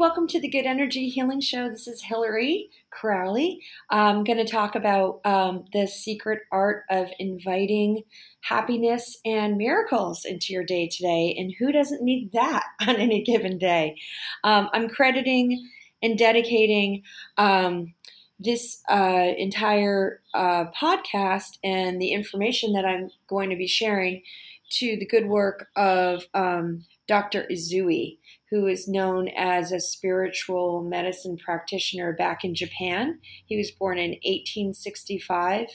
Welcome to the Good Energy Healing Show. This is Hillary Crowley. I'm going to talk about um, the secret art of inviting happiness and miracles into your day today. And who doesn't need that on any given day? Um, I'm crediting and dedicating um, this uh, entire uh, podcast and the information that I'm going to be sharing to the good work of um, Dr. Usui who is known as a spiritual medicine practitioner back in Japan. He was born in 1865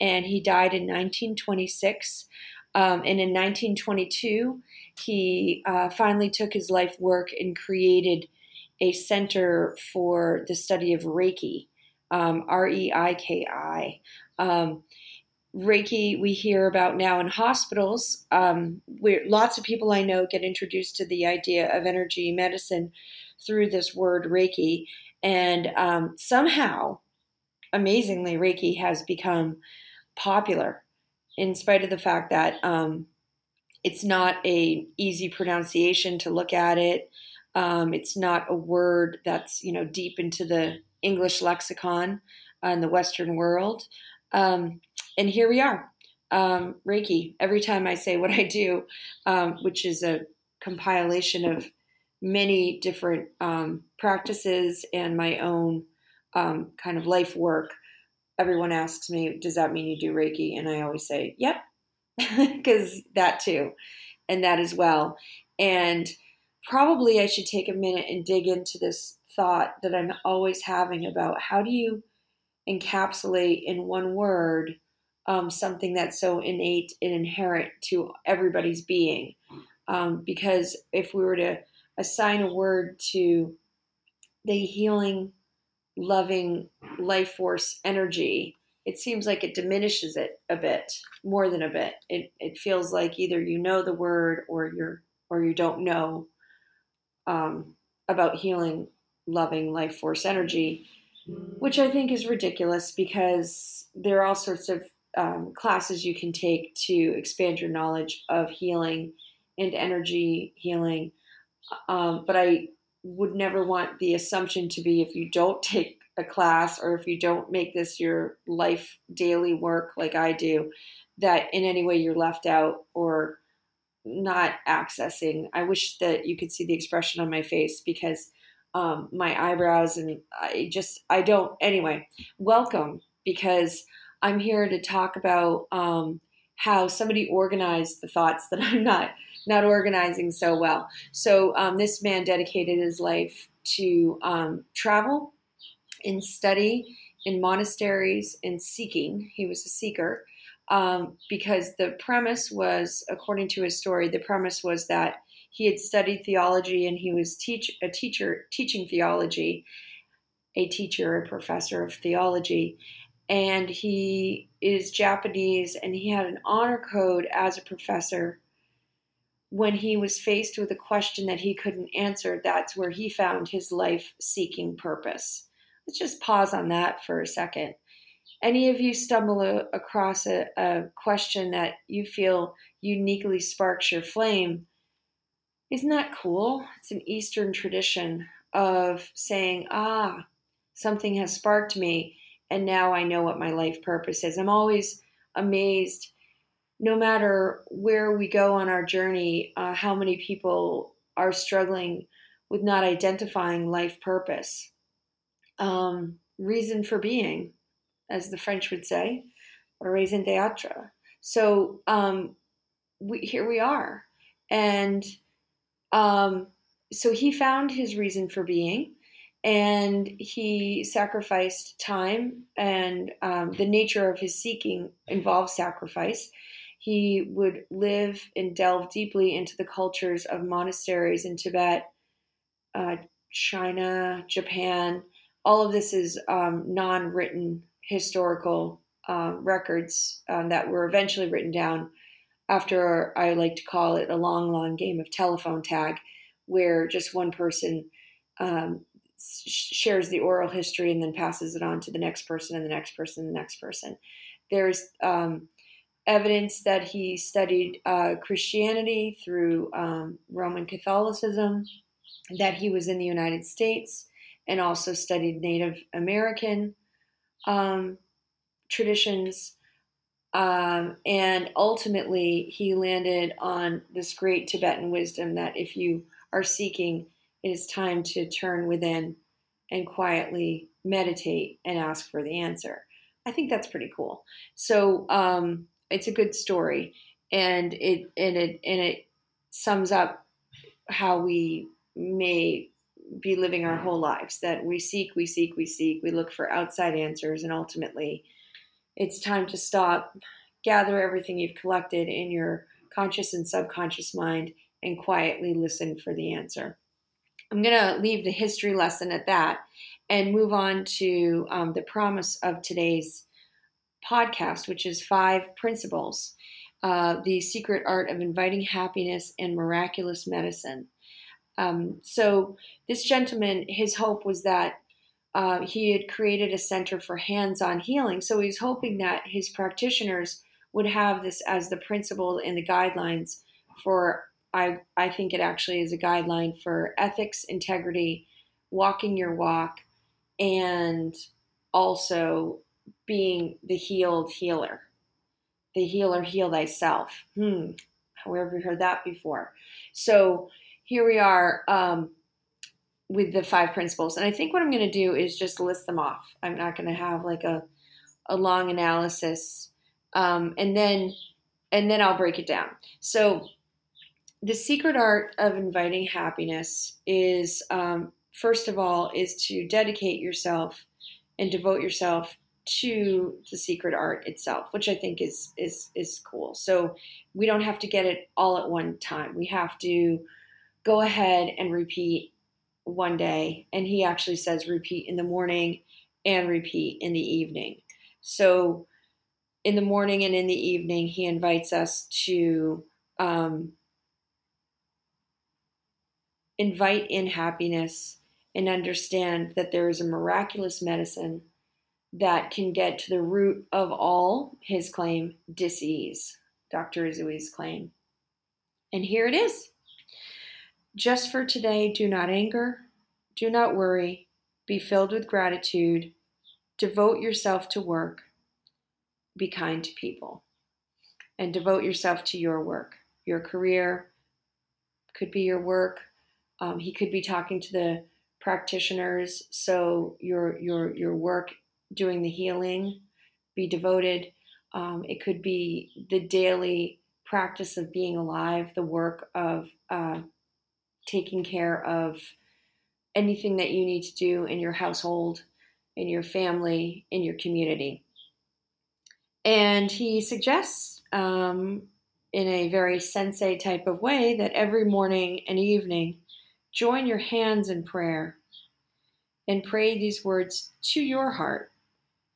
and he died in 1926. Um, and in 1922, he uh, finally took his life work and created a center for the study of Reiki, um, R E I K I. Um, Reiki we hear about now in hospitals. Um, lots of people I know get introduced to the idea of energy medicine through this word Reiki, and um, somehow, amazingly, Reiki has become popular, in spite of the fact that um, it's not a easy pronunciation to look at it. Um, it's not a word that's you know deep into the English lexicon uh, in the Western world. Um, and here we are, um, Reiki. Every time I say what I do, um, which is a compilation of many different um, practices and my own um, kind of life work, everyone asks me, "Does that mean you do Reiki?" And I always say, "Yep," because that too, and that as well. And probably I should take a minute and dig into this thought that I'm always having about how do you encapsulate in one word um, something that's so innate and inherent to everybody's being. Um, because if we were to assign a word to the healing, loving life force energy, it seems like it diminishes it a bit more than a bit. It, it feels like either you know the word or you're or you don't know um, about healing, loving life force energy, which I think is ridiculous because there are all sorts of um, classes you can take to expand your knowledge of healing and energy healing. Um, but I would never want the assumption to be if you don't take a class or if you don't make this your life daily work like I do, that in any way you're left out or not accessing. I wish that you could see the expression on my face because um, my eyebrows and I just, I don't, anyway, welcome because I'm here to talk about um, how somebody organized the thoughts that I'm not not organizing so well. So um, this man dedicated his life to um, travel and study in monasteries and seeking. He was a seeker um, because the premise was, according to his story, the premise was that he had studied theology and he was teach a teacher teaching theology, a teacher, a professor of theology, and he is Japanese and he had an honor code as a professor. When he was faced with a question that he couldn't answer, that's where he found his life seeking purpose. Let's just pause on that for a second. Any of you stumble a, across a, a question that you feel uniquely sparks your flame? Isn't that cool? It's an Eastern tradition of saying, ah, something has sparked me and now I know what my life purpose is. I'm always amazed, no matter where we go on our journey, uh, how many people are struggling with not identifying life purpose. Um, reason for being, as the French would say, raison d'etre. So um, we, here we are. And um, so he found his reason for being and he sacrificed time and um, the nature of his seeking involves sacrifice. He would live and delve deeply into the cultures of monasteries in tibet uh, china japan. All of this is um, non-written historical uh, records um, that were eventually written down after i like to call it a long long game of telephone tag where just one person um, shares the oral history and then passes it on to the next person and the next person and the next person. There's um, evidence that he studied uh, Christianity through um, Roman Catholicism. that he was in the United States and also studied Native American um, traditions. Um, and ultimately, he landed on this great Tibetan wisdom that if you are seeking, it is time to turn within and quietly meditate and ask for the answer. I think that's pretty cool. So um, it's a good story, and it and it and it sums up how we may be living our whole lives. That we seek, we seek, we seek, we look for outside answers, and ultimately, it's time to stop, gather everything you've collected in your conscious and subconscious mind, and quietly listen for the answer. I'm going to leave the history lesson at that and move on to um, the promise of today's podcast, which is five principles uh, the secret art of inviting happiness and miraculous medicine. Um, so, this gentleman, his hope was that uh, he had created a center for hands on healing. So, he was hoping that his practitioners would have this as the principle and the guidelines for, I, I think it actually is a guideline for ethics, integrity, walking your walk, and also being the healed healer. The healer heal thyself. Hmm. However, heard that before. So here we are um, with the five principles. And I think what I'm going to do is just list them off. I'm not going to have like a, a long analysis. Um, and then and then I'll break it down. So the secret art of inviting happiness is um, first of all, is to dedicate yourself and devote yourself to the secret art itself, which I think is is is cool. So we don't have to get it all at one time. We have to go ahead and repeat one day, and he actually says repeat in the morning and repeat in the evening. So in the morning and in the evening, he invites us to um, invite in happiness and understand that there is a miraculous medicine that can get to the root of all his claim disease, Dr. Usui's claim. And here it is. Just for today, do not anger, do not worry, be filled with gratitude, devote yourself to work, be kind to people, and devote yourself to your work. Your career could be your work. Um, he could be talking to the practitioners. So your your your work doing the healing be devoted. Um, it could be the daily practice of being alive, the work of uh, taking care of anything that you need to do in your household, in your family, in your community. And he suggests, um, in a very sensei type of way, that every morning and evening Join your hands in prayer and pray these words to your heart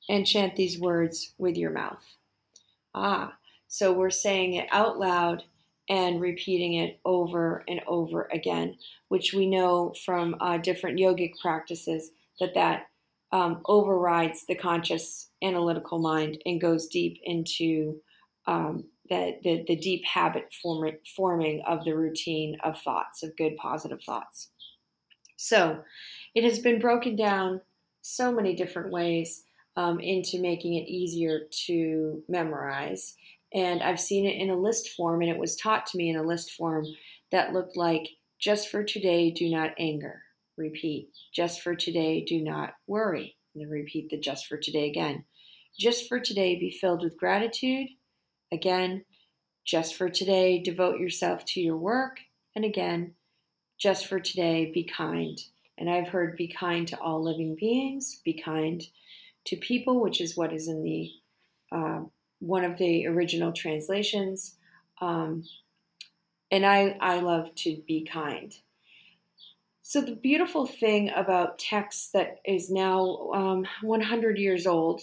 and chant these words with your mouth. Ah, so we're saying it out loud and repeating it over and over again, which we know from uh, different yogic practices that that um, overrides the conscious analytical mind and goes deep into um, the, the, the deep habit form, forming of the routine of thoughts, of good positive thoughts. So it has been broken down so many different ways um, into making it easier to memorize. And I've seen it in a list form, and it was taught to me in a list form that looked like just for today, do not anger. Repeat. Just for today, do not worry. And then repeat the just for today again. Just for today, be filled with gratitude Again, just for today, devote yourself to your work. And again, just for today, be kind. And I've heard be kind to all living beings, be kind to people, which is what is in the uh, one of the original translations. Um, and I, I love to be kind. So, the beautiful thing about text that is now um, 100 years old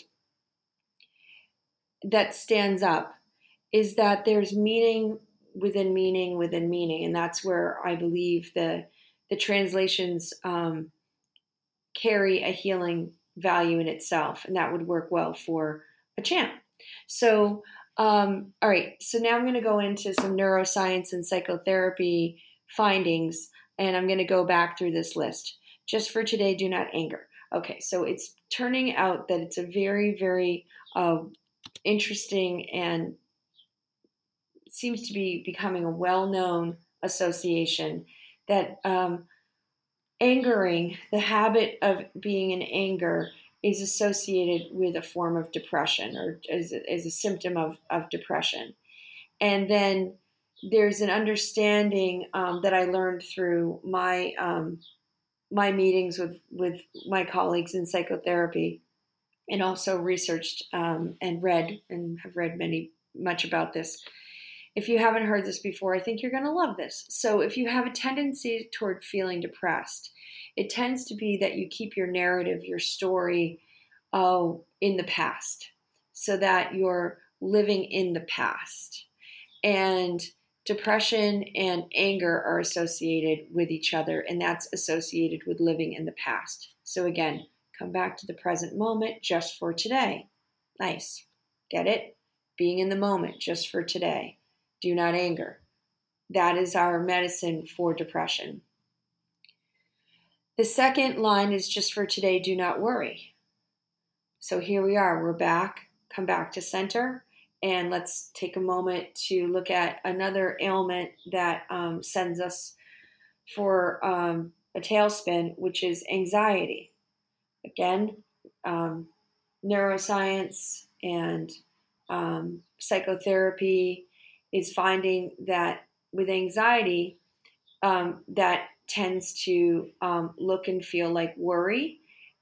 that stands up is that there's meaning within meaning within meaning, and that's where I believe the the translations um, carry a healing value in itself, and that would work well for a chant. So, um, all right, so now I'm going to go into some neuroscience and psychotherapy findings And I'm going to go back through this list. Just for today, do not anger. Okay, so it's turning out that it's a very, very uh, interesting and seems to be becoming a well known association that um, angering, the habit of being in anger, is associated with a form of depression or is, as a symptom of, of depression. And then there's an understanding um, that I learned through my um, my meetings with with my colleagues in psychotherapy, and also researched um, and read and have read many much about this. If you haven't heard this before, I think you're going to love this. So, if you have a tendency toward feeling depressed, it tends to be that you keep your narrative, your story, oh, in the past, so that you're living in the past. And depression and anger are associated with each other, and that's associated with living in the past. So, again, come back to the present moment just for today. Nice. Get it? Being in the moment just for today. Do not anger. That is our medicine for depression. The second line is just for today, do not worry. So here we are, we're back, come back to center, and let's take a moment to look at another ailment that um, sends us for um, a tailspin, which is anxiety. Again, um, neuroscience and um, psychotherapy is finding that with anxiety, um, that tends to um, look and feel like worry,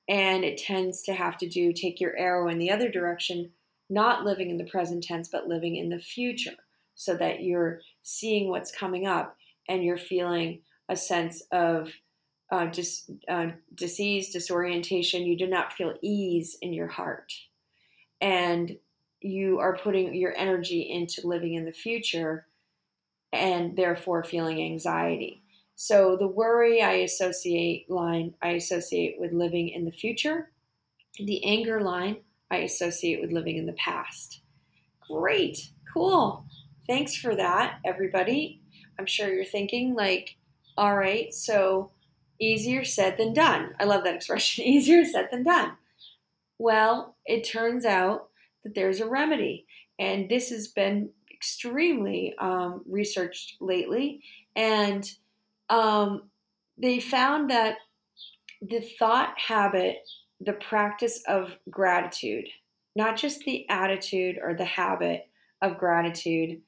and it tends to have to do take your arrow in the other direction, not living in the present tense, but living in the future, so that you're seeing what's coming up and you're feeling a sense of uh, dis, uh, disease, disorientation. You do not feel ease in your heart. And you are putting your energy into living in the future and therefore feeling anxiety. So the worry I associate line I associate with living in the future. The anger line I associate with living in the past. Great. Cool. Thanks for that, everybody. I'm sure you're thinking like, all right, so easier said than done. I love that expression. easier said than done. Well, it turns out that there's a remedy. And this has been extremely um, researched lately. And um, they found that the thought habit, the practice of gratitude, not just the attitude or the habit of gratitude,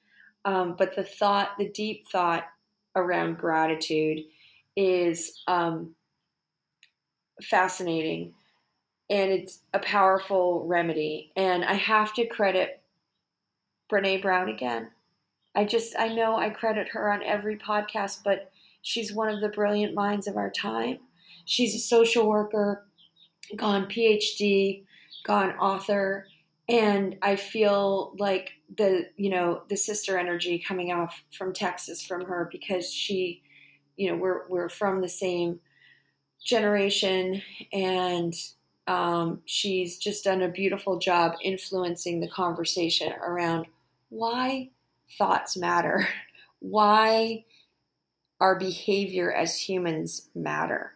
um, but the thought, the deep thought around gratitude is um, fascinating and it's a powerful remedy. And I have to credit Brene Brown again. I just, I know I credit her on every podcast, but she's one of the brilliant minds of our time. She's a social worker, gone PhD, gone author, and I feel like the, you know, the sister energy coming off from Texas from her because she, you know, we're, we're from the same generation and um, she's just done a beautiful job influencing the conversation around why thoughts matter, why our behavior as humans matter.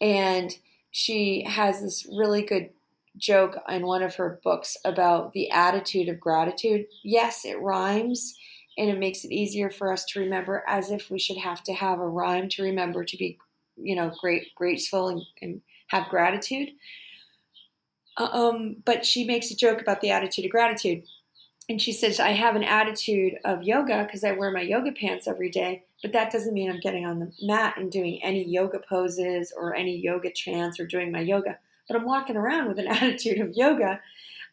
And she has this really good joke in one of her books about the attitude of gratitude. Yes, it rhymes and it makes it easier for us to remember as if we should have to have a rhyme to remember to be, you know, great, graceful and, and have gratitude. Um, but she makes a joke about the attitude of gratitude. And she says, I have an attitude of yoga because I wear my yoga pants every day, but that doesn't mean I'm getting on the mat and doing any yoga poses or any yoga chants or doing my yoga. But I'm walking around with an attitude of yoga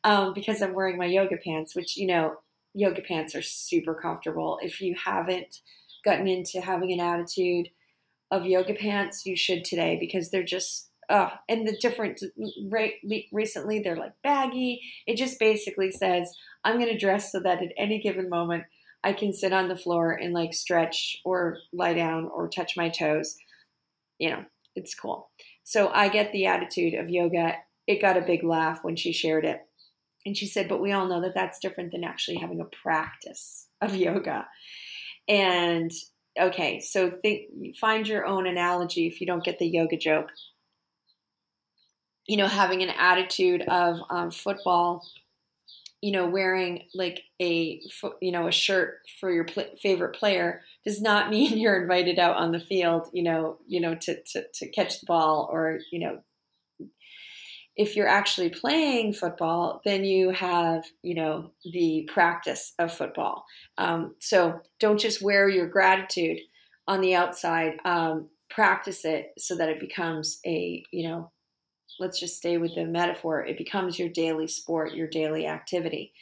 um, because I'm wearing my yoga pants, which, you know, yoga pants are super comfortable. If you haven't gotten into having an attitude of yoga pants, you should today because they're just uh, and the different recently they're like baggy. It just basically says I'm going to dress so that at any given moment I can sit on the floor and like stretch or lie down or touch my toes. You know, it's cool. So I get the attitude of yoga. It got a big laugh when she shared it. And she said, but we all know that that's different than actually having a practice of yoga. And okay, so think, find your own analogy if you don't get the yoga joke. You know, having an attitude of um, football, you know, wearing like a you know a shirt for your pl- favorite player does not mean you're invited out on the field. You know, you know to to to catch the ball or you know if you're actually playing football, then you have, you know, the practice of football. Um, so don't just wear your gratitude on the outside. Um, practice it so that it becomes a, you know, let's just stay with the metaphor. It becomes your daily sport, your daily activity.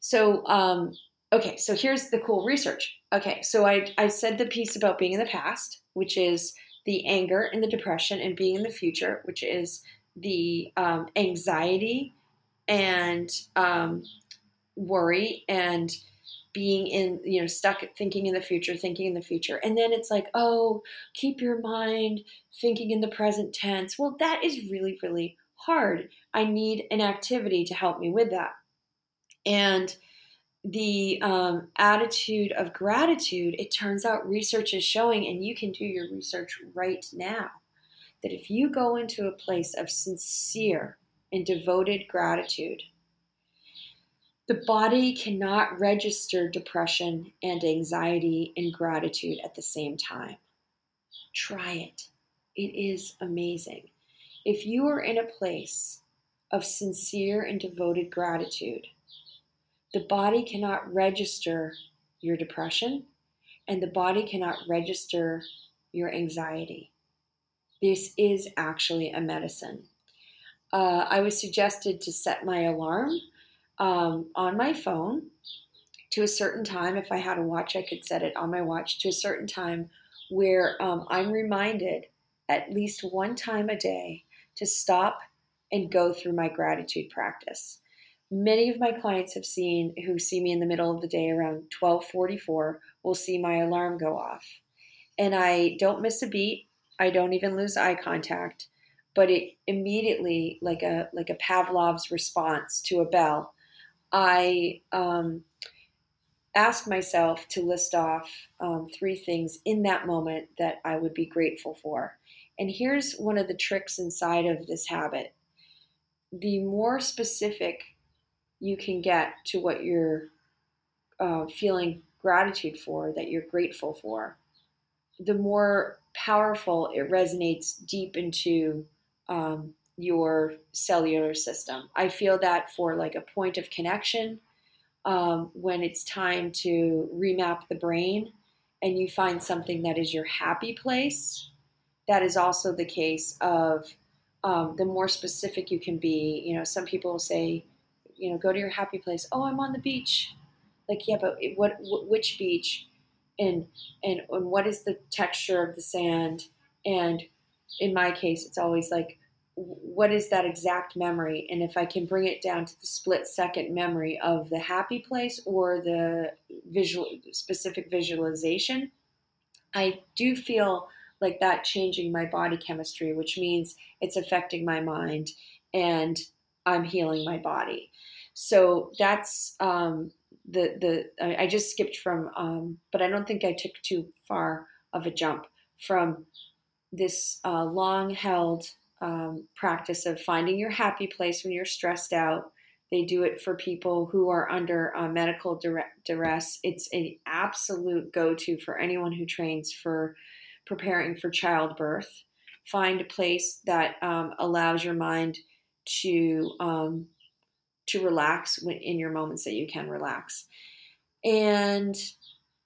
So, um, okay, so here's the cool research. Okay, so I, I said the piece about being in the past, which is the anger and the depression, and being in the future, which is the um, anxiety and um, worry and being in you know stuck thinking in the future thinking in the future. And then it's like oh keep your mind thinking in the present tense. Well that is really really hard. I need an activity to help me with that. And the um, attitude of gratitude it turns out research is showing and you can do your research right now that if you go into a place of sincere and devoted gratitude, the body cannot register depression and anxiety and gratitude at the same time. Try it. It is amazing. If you are in a place of sincere and devoted gratitude, the body cannot register your depression and the body cannot register your anxiety this is actually a medicine. Uh, I was suggested to set my alarm um, on my phone to a certain time. If I had a watch, I could set it on my watch to a certain time where um, I'm reminded at least one time a day to stop and go through my gratitude practice. Many of my clients have seen who see me in the middle of the day around 1244 will see my alarm go off. And I don't miss a beat. I don't even lose eye contact, but it immediately, like a like a Pavlov's response to a bell, I um, ask myself to list off um, three things in that moment that I would be grateful for. And here's one of the tricks inside of this habit: the more specific you can get to what you're uh, feeling gratitude for, that you're grateful for, the more powerful it resonates deep into um, your cellular system. I feel that for like a point of connection um, when it's time to remap the brain and you find something that is your happy place. That is also the case of um, the more specific you can be. You know, some people will say, you know, go to your happy place. Oh, I'm on the beach. Like, yeah, but what? Which beach? and and and what is the texture of the sand and in my case it's always like what is that exact memory? And if i can bring it down to the split second memory of the happy place or the visual specific visualization i do feel like that changing my body chemistry which means it's affecting my mind and i'm healing my body. So that's um, the the I just skipped from, um, but I don't think I took too far of a jump from this uh, long held um, practice of finding your happy place when you're stressed out. They do it for people who are under uh, medical duress. It's an absolute go to for anyone who trains for preparing for childbirth. Find a place that um, allows your mind to um, to relax when, in your moments that you can relax. And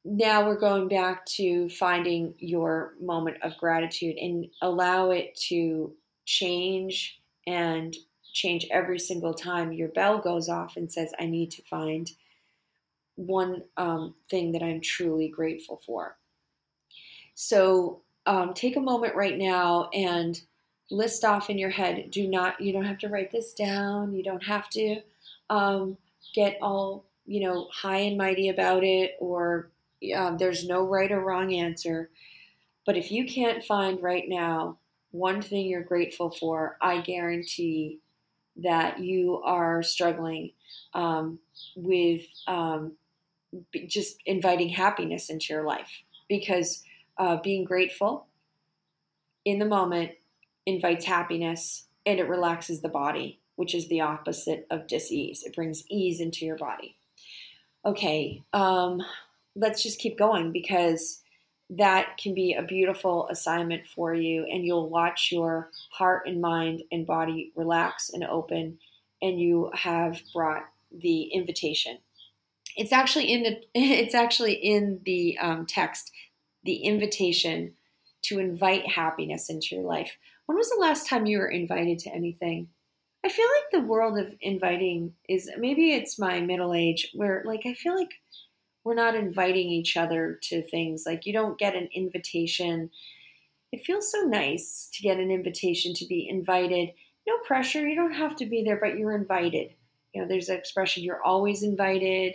now we're going back to finding your moment of gratitude and allow it to change and change every single time your bell goes off and says, I need to find one um, thing that I'm truly grateful for. So um, take a moment right now and list off in your head. Do not, you don't have to write this down. You don't have to um, get all, you know, high and mighty about it or um, there's no right or wrong answer. But if you can't find right now one thing you're grateful for, I guarantee that you are struggling um, with um, just inviting happiness into your life because uh, being grateful in the moment invites happiness and it relaxes the body, which is the opposite of dis-ease. It brings ease into your body. Okay, um, let's just keep going because that can be a beautiful assignment for you, and you'll watch your heart and mind and body relax and open, and you have brought the invitation. It's actually in the it's actually in the um, text, the invitation to invite happiness into your life. When was the last time you were invited to anything? I feel like the world of inviting is maybe it's my middle age where like I feel like we're not inviting each other to things. Like you don't get an invitation. It feels so nice to get an invitation to be invited. No pressure. You don't have to be there, but you're invited. You know, there's an expression, you're always invited.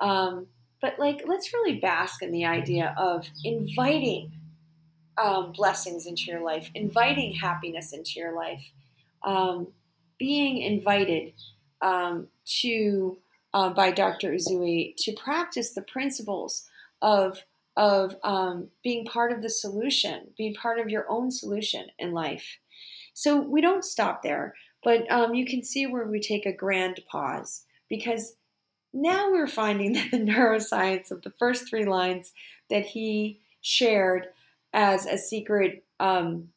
Um, but like, let's really bask in the idea of inviting um, blessings into your life, inviting happiness into your life, um, being invited um, to uh, by Dr. Usui to practice the principles of of um, being part of the solution, being part of your own solution in life. So we don't stop there, but um, you can see where we take a grand pause because now we're finding that the neuroscience of the first three lines that he shared as a secret um,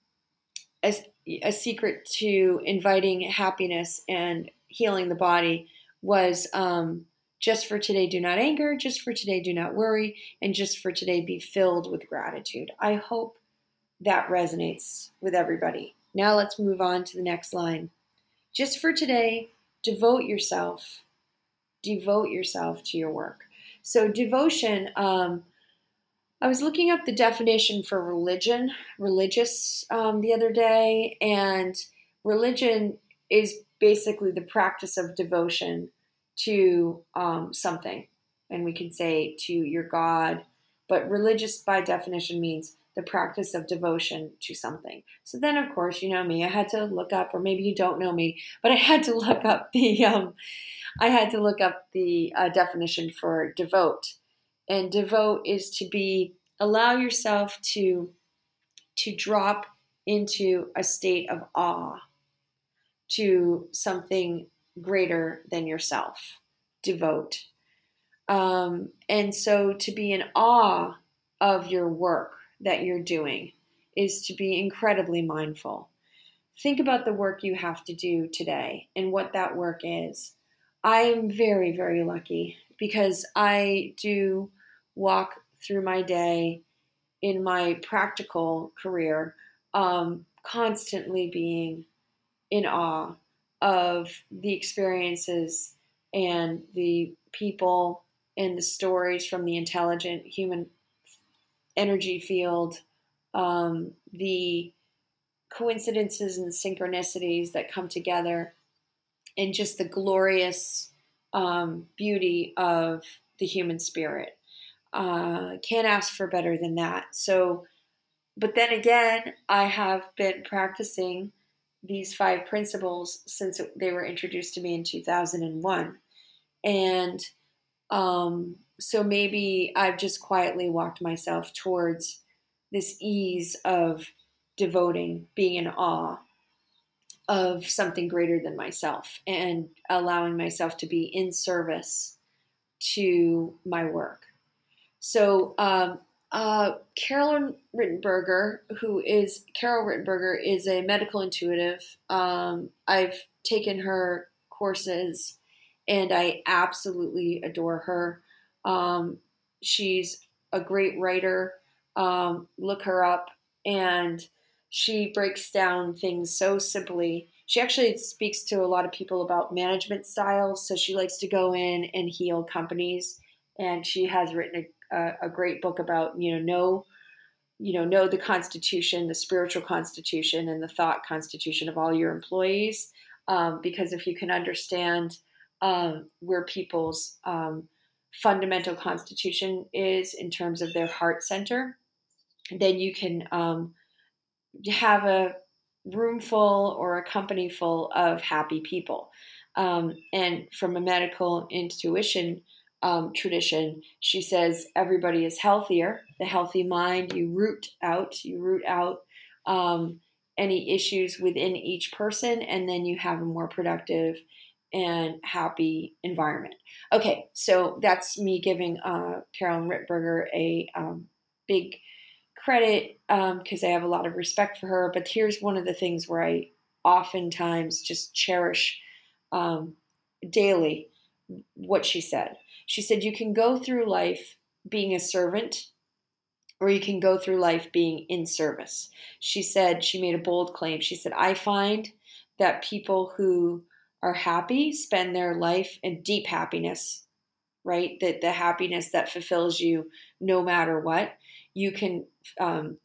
as a secret to inviting happiness and healing the body was um, just for today, do not anger, just for today, do not worry, and just for today, be filled with gratitude. I hope that resonates with everybody. Now let's move on to the next line. Just for today, devote yourself, devote yourself to your work. So, devotion, um, I was looking up the definition for religion, religious, um, the other day, and religion is basically the practice of devotion to um, something. And we can say to your God, but religious by definition means the practice of devotion to something. So then, of course, you know me, I had to look up, or maybe you don't know me, but I had to look up the, um, I had to look up the uh, definition for devote. And devote is to be, allow yourself to, to drop into a state of awe to something greater than yourself. Devote. Um, and so to be in awe of your work that you're doing is to be incredibly mindful. Think about the work you have to do today and what that work is. I am very, very lucky because I do walk through my day in my practical career, um, constantly being in awe of the experiences and the people and the stories from the intelligent human energy field, um, the coincidences and synchronicities that come together, and just the glorious um, beauty of the human spirit. Uh, can't ask for better than that. So, but then again, I have been practicing these five principles since they were introduced to me in 2001. And um, so maybe I've just quietly walked myself towards this ease of devoting, being in awe of something greater than myself and allowing myself to be in service to my work. So um, uh, Carolyn Rittenberger, who is Carol Rittenberger, is a medical intuitive. Um, I've taken her courses, and I absolutely adore her. Um, she's a great writer. Um, look her up, and she breaks down things so simply. She actually speaks to a lot of people about management styles. So she likes to go in and heal companies, and she has written a a, great book about you know know you know know the constitution the spiritual constitution and the thought constitution of all your employees. Um, because if you can understand um, where people's um, fundamental constitution is in terms of their heart center then you can um, have a room full or a company full of happy people. Um, and from a medical intuition um, tradition, she says everybody is healthier. The healthy mind, you root out, you root out um, any issues within each person, and then you have a more productive and happy environment. Okay, so that's me giving uh, Carolyn Ritberger a um, big credit because um, I have a lot of respect for her. But here's one of the things where I oftentimes just cherish um, daily what she said. She said, You can go through life being a servant, or you can go through life being in service. She said, She made a bold claim. She said, I find that people who are happy spend their life in deep happiness, right? That the happiness that fulfills you no matter what. You can um,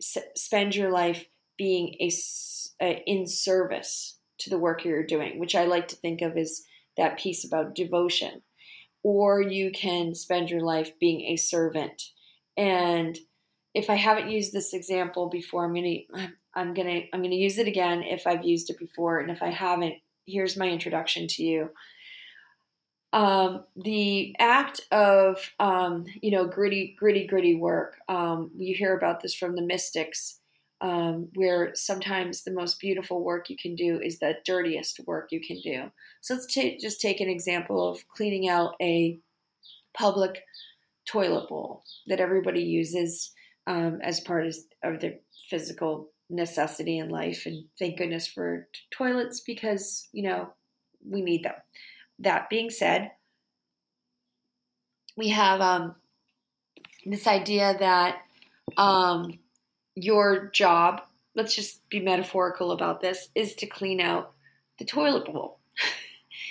s- spend your life being a, in service to the work you're doing, which I like to think of as that piece about devotion. Or you can spend your life being a servant. And if I haven't used this example before, I'm gonna I'm gonna I'm gonna use it again if I've used it before, and if I haven't, here's my introduction to you. Um, the act of um, you know gritty gritty gritty work. Um, you hear about this from the mystics um, where sometimes the most beautiful work you can do is the dirtiest work you can do. So let's t- just take an example of cleaning out a public toilet bowl that everybody uses um, as part of, of their physical necessity in life. And thank goodness for t- toilets because, you know, we need them. That being said, we have um, this idea that um, your job, let's just be metaphorical about this, is to clean out the toilet bowl.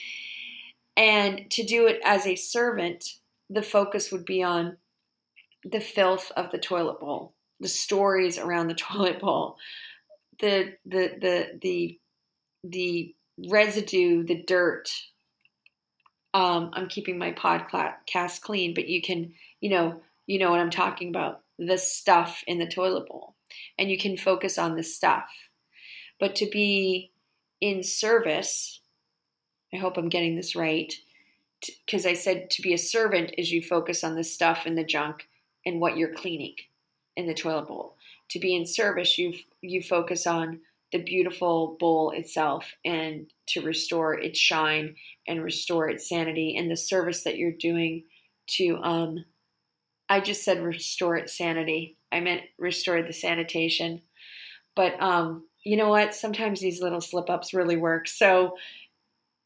and to do it as a servant, the focus would be on the filth of the toilet bowl, the stories around the toilet bowl, the the the the the residue, the dirt. Um, I'm keeping my podcast clean, but you can, you know, you know what I'm talking about the stuff in the toilet bowl and you can focus on the stuff. But to be in service, I hope I'm getting this right, because I said to be a servant is you focus on the stuff and the junk and what you're cleaning in the toilet bowl. To be in service, you you focus on the beautiful bowl itself and to restore its shine and restore its sanity and the service that you're doing to um I just said restore its sanity. I meant restore the sanitation. But um, you know what? Sometimes these little slip ups really work. So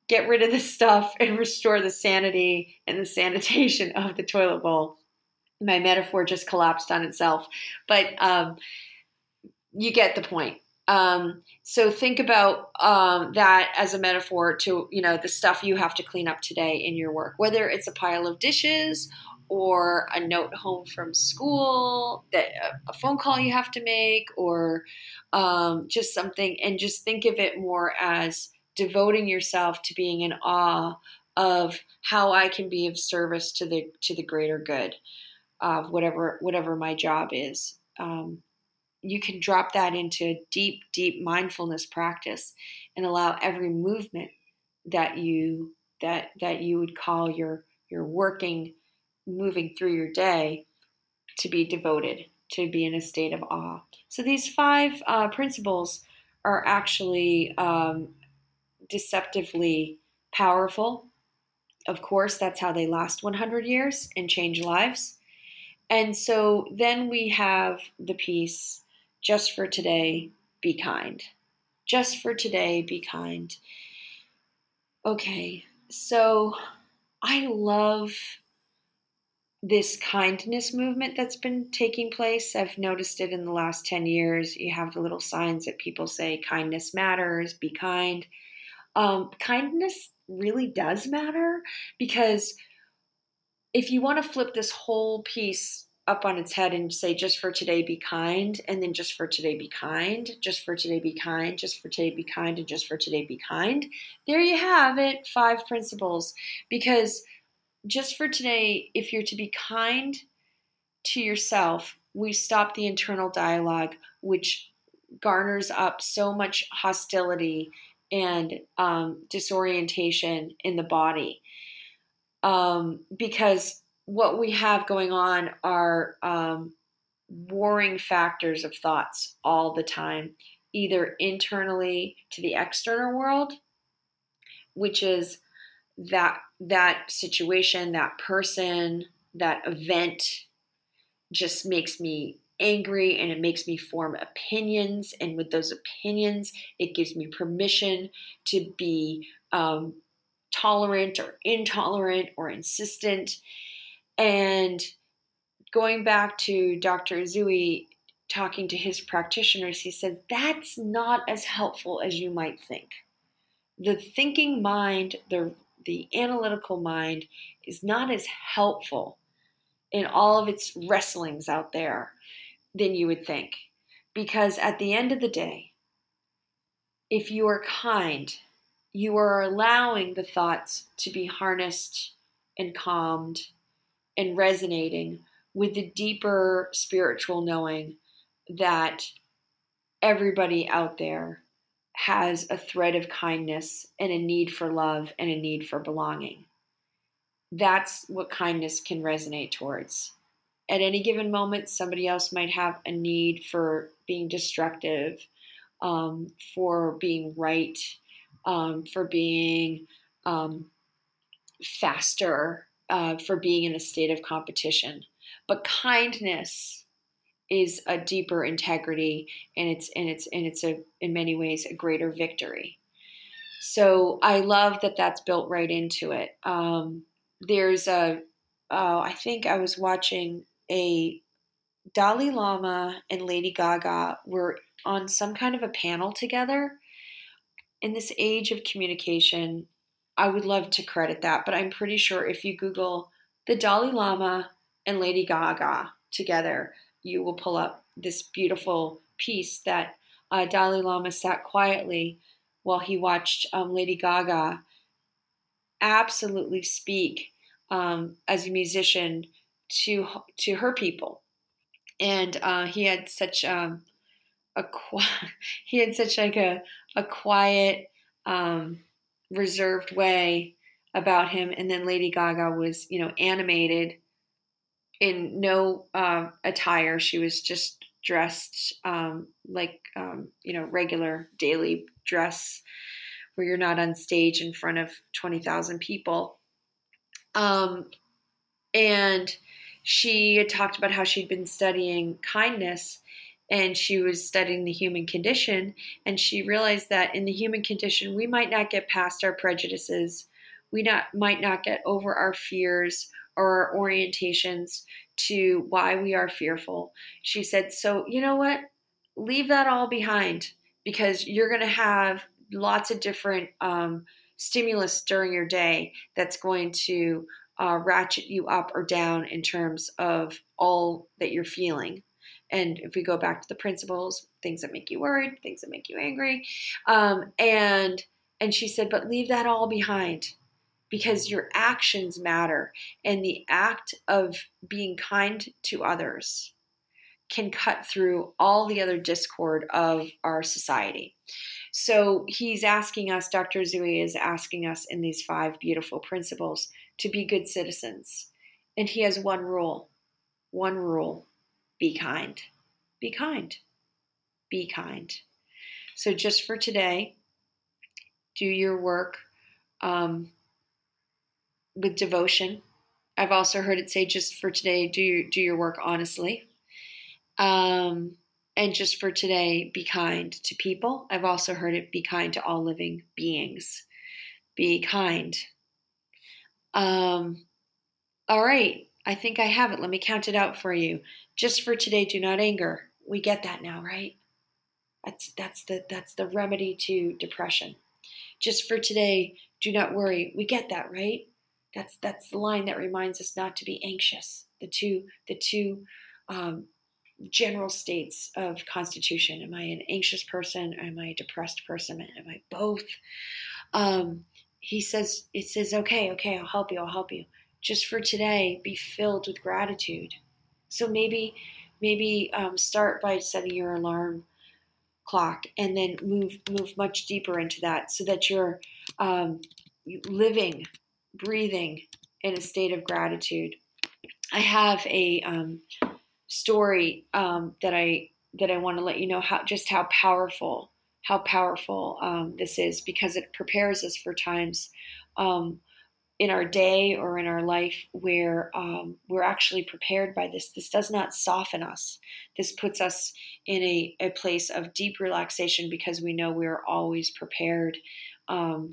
get rid of the stuff and restore the sanity and the sanitation of the toilet bowl. My metaphor just collapsed on itself. But um, you get the point. Um, so think about um, that as a metaphor to you know the stuff you have to clean up today in your work, whether it's a pile of dishes or a note home from school that a phone call you have to make or um, just something and just think of it more as devoting yourself to being in awe of how I can be of service to the to the greater good of whatever whatever my job is. Um, you can drop that into a deep, deep mindfulness practice and allow every movement that you that that you would call your your working moving through your day to be devoted, to be in a state of awe. So these five uh, principles are actually um, deceptively powerful. Of course, that's how they last 100 years and change lives. And so then we have the piece just for today, be kind. Just for today, be kind. Okay, so I love this kindness movement that's been taking place. I've noticed it in the last 10 years. You have the little signs that people say kindness matters, be kind. Um, kindness really does matter because if you want to flip this whole piece up on its head and say just for today be kind and then just for today be kind just for today be kind just for today be kind and just for today be kind there you have it five principles because just for today, if you're to be kind to yourself, we stop the internal dialogue, which garners up so much hostility and um, disorientation in the body. um, because what we have going on are um, warring factors of thoughts all the time, either internally to the external world, which is that that situation, that person, that event just makes me angry and it makes me form opinions. And with those opinions, it gives me permission to be um, tolerant or intolerant or insistent. And going back to Dr. Usui talking to his practitioners, he said that's not as helpful as you might think. The thinking mind, the the analytical mind is not as helpful in all of its wrestlings out there than you would think. Because at the end of the day, if you are kind, you are allowing the thoughts to be harnessed and calmed and resonating with the deeper spiritual knowing that everybody out there has a thread of kindness and a need for love and a need for belonging. That's what kindness can resonate towards. At any given moment, somebody else might have a need for being destructive, um, for being right, um, for being um, faster, uh, for being in a state of competition. But kindness is a deeper integrity and it's and it's and it's a in many ways a greater victory. So I love that that's built right into it. Um, there's a uh, I think I was watching a Dalai Lama and Lady Gaga were on some kind of a panel together. In this age of communication, I would love to credit that, but I'm pretty sure if you Google the Dalai Lama and Lady Gaga together, you will pull up this beautiful piece that uh, Dalai Lama sat quietly while he watched um, Lady Gaga absolutely speak um, as a musician to to her people, and uh, he had such um, a he had such like a a quiet, um, reserved way about him, and then Lady Gaga was you know animated in no uh, attire. She was just dressed um, like um, you know regular daily dress, where you're not on stage in front of twenty thousand people. Um, and she had talked about how she'd been studying kindness and she was studying the human condition and she realized that in the human condition we might not get past our prejudices we not might not get over our fears or our orientations to why we are fearful. She said, So, you know what? Leave that all behind because you're going to have lots of different um, stimulus during your day that's going to uh, ratchet you up or down in terms of all that you're feeling. And if we go back to the principles, things that make you worried, things that make you angry, um, and and she said, but leave that all behind because your actions matter and the act of being kind to others can cut through all the other discord of our society. So he's asking us, Dr. Usui is asking us in these five beautiful principles to be good citizens. And he has one rule one rule be kind. Be kind. Be kind. So just for today, do your work um, with devotion. I've also heard it say just for today, do your, do your work honestly. Um, and just for today, be kind to people. I've also heard it be kind to all living beings. Be kind. Um, all right, I think I have it. Let me count it out for you. Just for today, do not anger. We get that now, right? That's that's the that's the remedy to depression. Just for today, do not worry. We get that, right? That's that's the line that reminds us not to be anxious. The two the two um, general states of constitution. Am I an anxious person? Am I a depressed person? Am I both? Um, he says it says okay, okay, I'll help you. I'll help you. Just for today, be filled with gratitude. So maybe maybe um, start by setting your alarm clock and then move move much deeper into that so that you're um, living breathing in a state of gratitude. I have a um, story um, that I that I want to let you know how just how powerful how powerful um, this is because it prepares us for times um, in our day or in our life where um, we're actually prepared by this. This does not soften us. This puts us in a, a place of deep relaxation because we know we're always prepared um,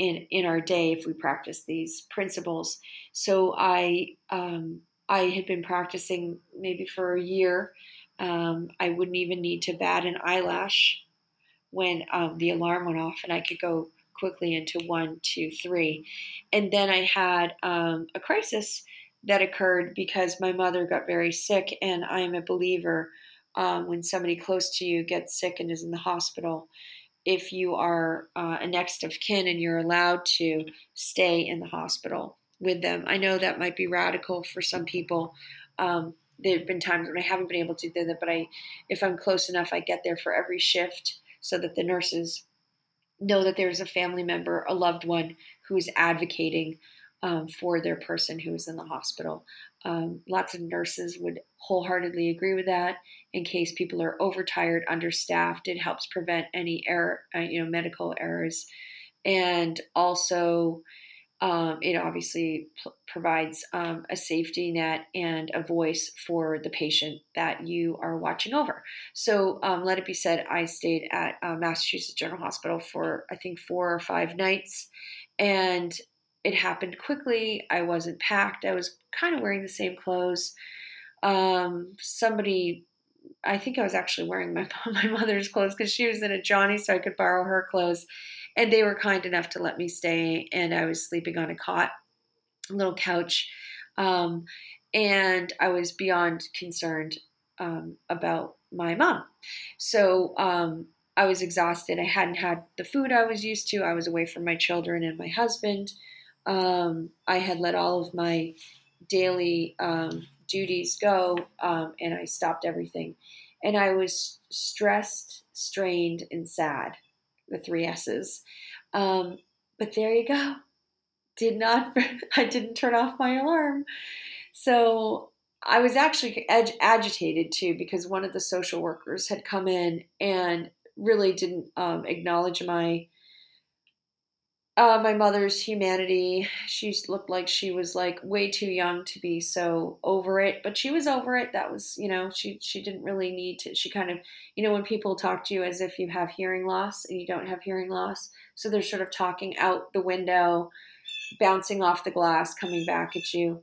in in our day if we practice these principles. So I um, I had been practicing maybe for a year. Um, I wouldn't even need to bat an eyelash when um, the alarm went off, and I could go quickly into one, two, three. And then I had um, a crisis that occurred because my mother got very sick, and I am a believer um, when somebody close to you gets sick and is in the hospital. If you are uh, a next of kin and you're allowed to stay in the hospital with them, I know that might be radical for some people. Um, there have been times when I haven't been able to do that, but I, if I'm close enough, I get there for every shift so that the nurses know that there's a family member, a loved one who is advocating um, for their person who is in the hospital. Um, lots of nurses would wholeheartedly agree with that. In case people are overtired, understaffed, it helps prevent any error, uh, you know, medical errors, and also um, it obviously p- provides um, a safety net and a voice for the patient that you are watching over. So, um, let it be said, I stayed at uh, Massachusetts General Hospital for I think four or five nights, and it happened quickly. I wasn't packed. I was kind of wearing the same clothes. Um, somebody I think I was actually wearing my my mother's clothes because she was in a Johnny, so I could borrow her clothes. And they were kind enough to let me stay, and I was sleeping on a cot, a little couch, um, and I was beyond concerned um, about my mom. So um, I was exhausted. I hadn't had the food I was used to. I was away from my children and my husband. Um, I had let all of my daily um, duties go, um, and I stopped everything. And I was stressed, strained, and sad. The three S's. Um, but there you go. Did not. I didn't turn off my alarm. So I was actually ag- agitated too because one of the social workers had come in and really didn't um, acknowledge my uh, my mother's humanity. She looked like she was like way too young to be so over it, but she was over it. That was, you know, she she didn't really need to. She kind of, you know, when people talk to you as if you have hearing loss and you don't have hearing loss, so they're sort of talking out the window, bouncing off the glass, coming back at you,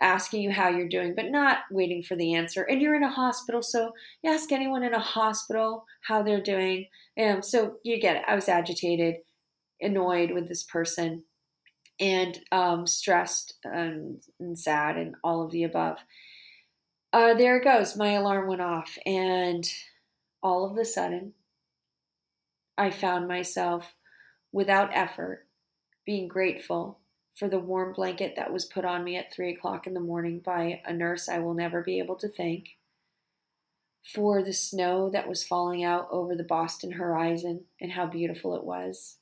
asking you how you're doing, but not waiting for the answer. And you're in a hospital, so you ask anyone in a hospital how they're doing. And so you get it. I was agitated annoyed with this person and um, stressed and, and, sad and all of the above. Uh, there it goes. My alarm went off, and all of a sudden, I found myself without effort being grateful for the warm blanket that was put on me at three o'clock in the morning by a nurse I will never be able to thank, for the snow that was falling out over the Boston horizon and how beautiful it was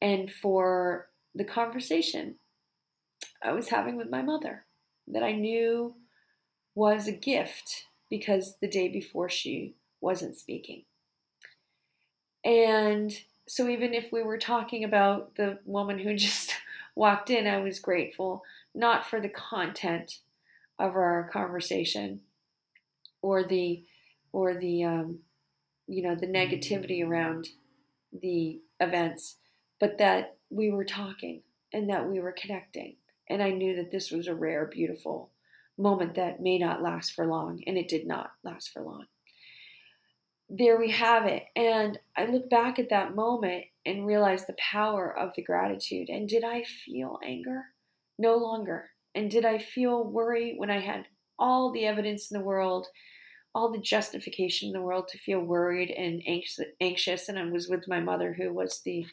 and for the conversation I was having with my mother that I knew was a gift because the day before she wasn't speaking. And so, even if we were talking about the woman who just walked in, I was grateful not for the content of our conversation or the or the um, you know the negativity around the events but that we were talking and that we were connecting. And I knew that this was a rare, beautiful moment that may not last for long, and it did not last for long. There we have it. And I look back at that moment and realize the power of the gratitude. And did I feel anger? No longer. And did I feel worry when I had all the evidence in the world, all the justification in the world to feel worried and anxious? And I was with my mother, who was the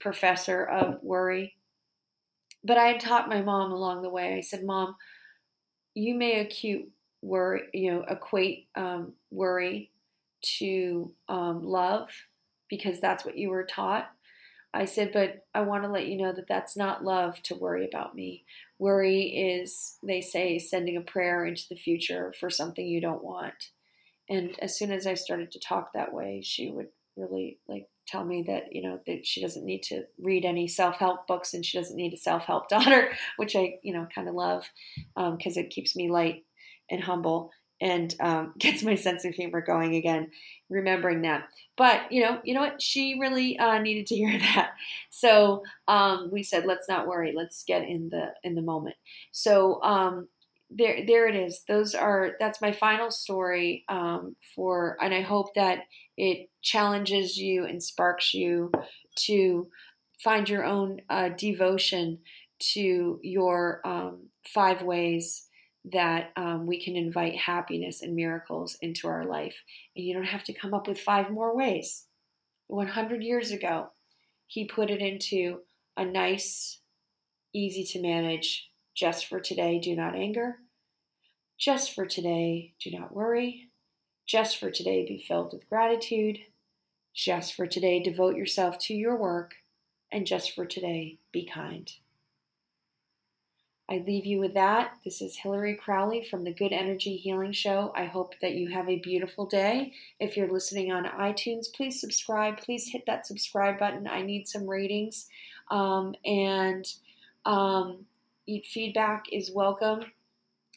professor of worry. But I had taught my mom along the way. I said, Mom, you may acute worry, you know, equate um, worry to um, love because that's what you were taught. I said, but I want to let you know that that's not love to worry about me. Worry is, they say, sending a prayer into the future for something you don't want. And as soon as I started to talk that way, she would really like tell me that you know that she doesn't need to read any self-help books and she doesn't need a self-help daughter which i you know kind of love because um, it keeps me light and humble and um, gets my sense of humor going again remembering that. But you know you know what? She really uh, needed to hear that. So um, we said let's not worry. Let's get in the in the moment. So um, there there it is. Those are that's my final story um, for and i hope that it challenges you and sparks you to find your own uh, devotion to your um, five ways that um, we can invite happiness and miracles into our life. And you don't have to come up with five more ways. 100 years ago he put it into a nice easy to manage just for today. Do not anger just for today, do not worry. Just for today, be filled with gratitude. Just for today, devote yourself to your work. And just for today, be kind. I leave you with that. This is Hillary Crowley from the Good Energy Healing Show. I hope that you have a beautiful day. If you're listening on iTunes, please subscribe. Please hit that subscribe button. I need some ratings. Um, and um, feedback is welcome.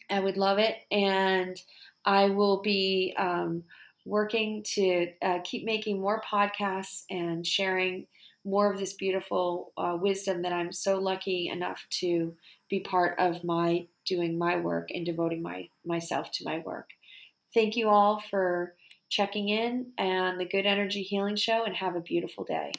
I would love it. And I will be um, working to uh, keep making more podcasts and sharing more of this beautiful uh, wisdom that I'm so lucky enough to be part of my doing my work and devoting my myself to my work. Thank you all for checking in and the Good Energy Healing Show, and have a beautiful day.